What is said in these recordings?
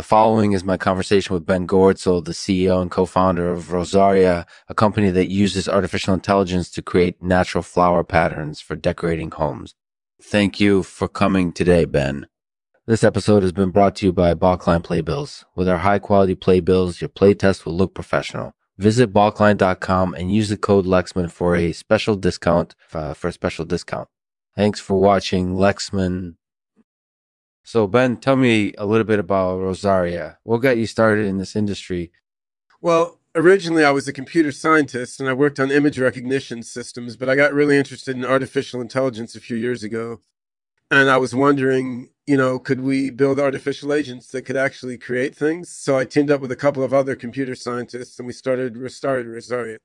The following is my conversation with Ben Goertzel, the CEO and co-founder of Rosaria, a company that uses artificial intelligence to create natural flower patterns for decorating homes. Thank you for coming today, Ben. This episode has been brought to you by Balkline Playbills. With our high quality playbills, your playtest will look professional. Visit balkline.com and use the code Lexman for a special discount, uh, for a special discount. Thanks for watching Lexman so, Ben, tell me a little bit about Rosaria. What got you started in this industry? Well, originally I was a computer scientist and I worked on image recognition systems, but I got really interested in artificial intelligence a few years ago. And I was wondering, you know, could we build artificial agents that could actually create things? So I teamed up with a couple of other computer scientists and we started started Rosaria.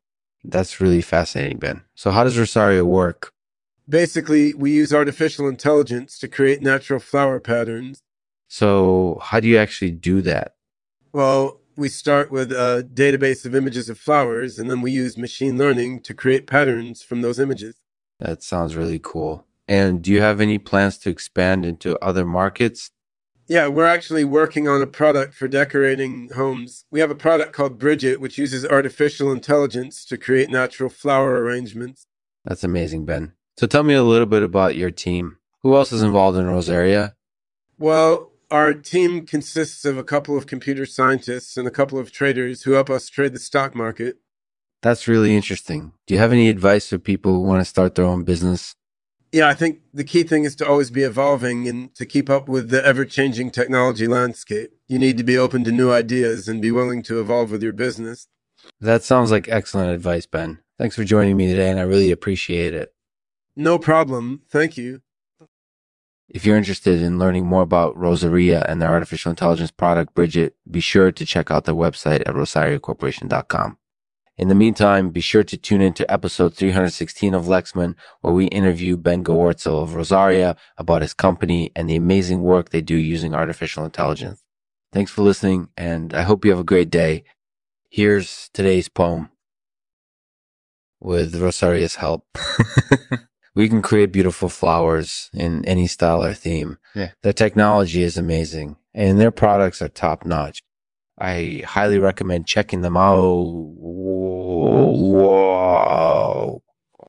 That's really fascinating, Ben. So how does Rosaria work? Basically we use artificial intelligence to create natural flower patterns. So how do you actually do that? Well, we start with a database of images of flowers and then we use machine learning to create patterns from those images. That sounds really cool. And do you have any plans to expand into other markets? Yeah, we're actually working on a product for decorating homes. We have a product called Bridget, which uses artificial intelligence to create natural flower arrangements. That's amazing, Ben. So tell me a little bit about your team. Who else is involved in Rosaria? Well, our team consists of a couple of computer scientists and a couple of traders who help us trade the stock market. That's really interesting. Do you have any advice for people who want to start their own business? Yeah, I think the key thing is to always be evolving and to keep up with the ever changing technology landscape. You need to be open to new ideas and be willing to evolve with your business. That sounds like excellent advice, Ben. Thanks for joining me today, and I really appreciate it. No problem. Thank you. If you're interested in learning more about Rosaria and their artificial intelligence product, Bridget, be sure to check out their website at rosariacorporation.com. In the meantime, be sure to tune in to episode 316 of Lexman, where we interview Ben Goertzel of Rosaria about his company and the amazing work they do using artificial intelligence. Thanks for listening, and I hope you have a great day. Here's today's poem with Rosaria's help. we can create beautiful flowers in any style or theme. Yeah. The technology is amazing and their products are top notch. I highly recommend checking them out. Whoa.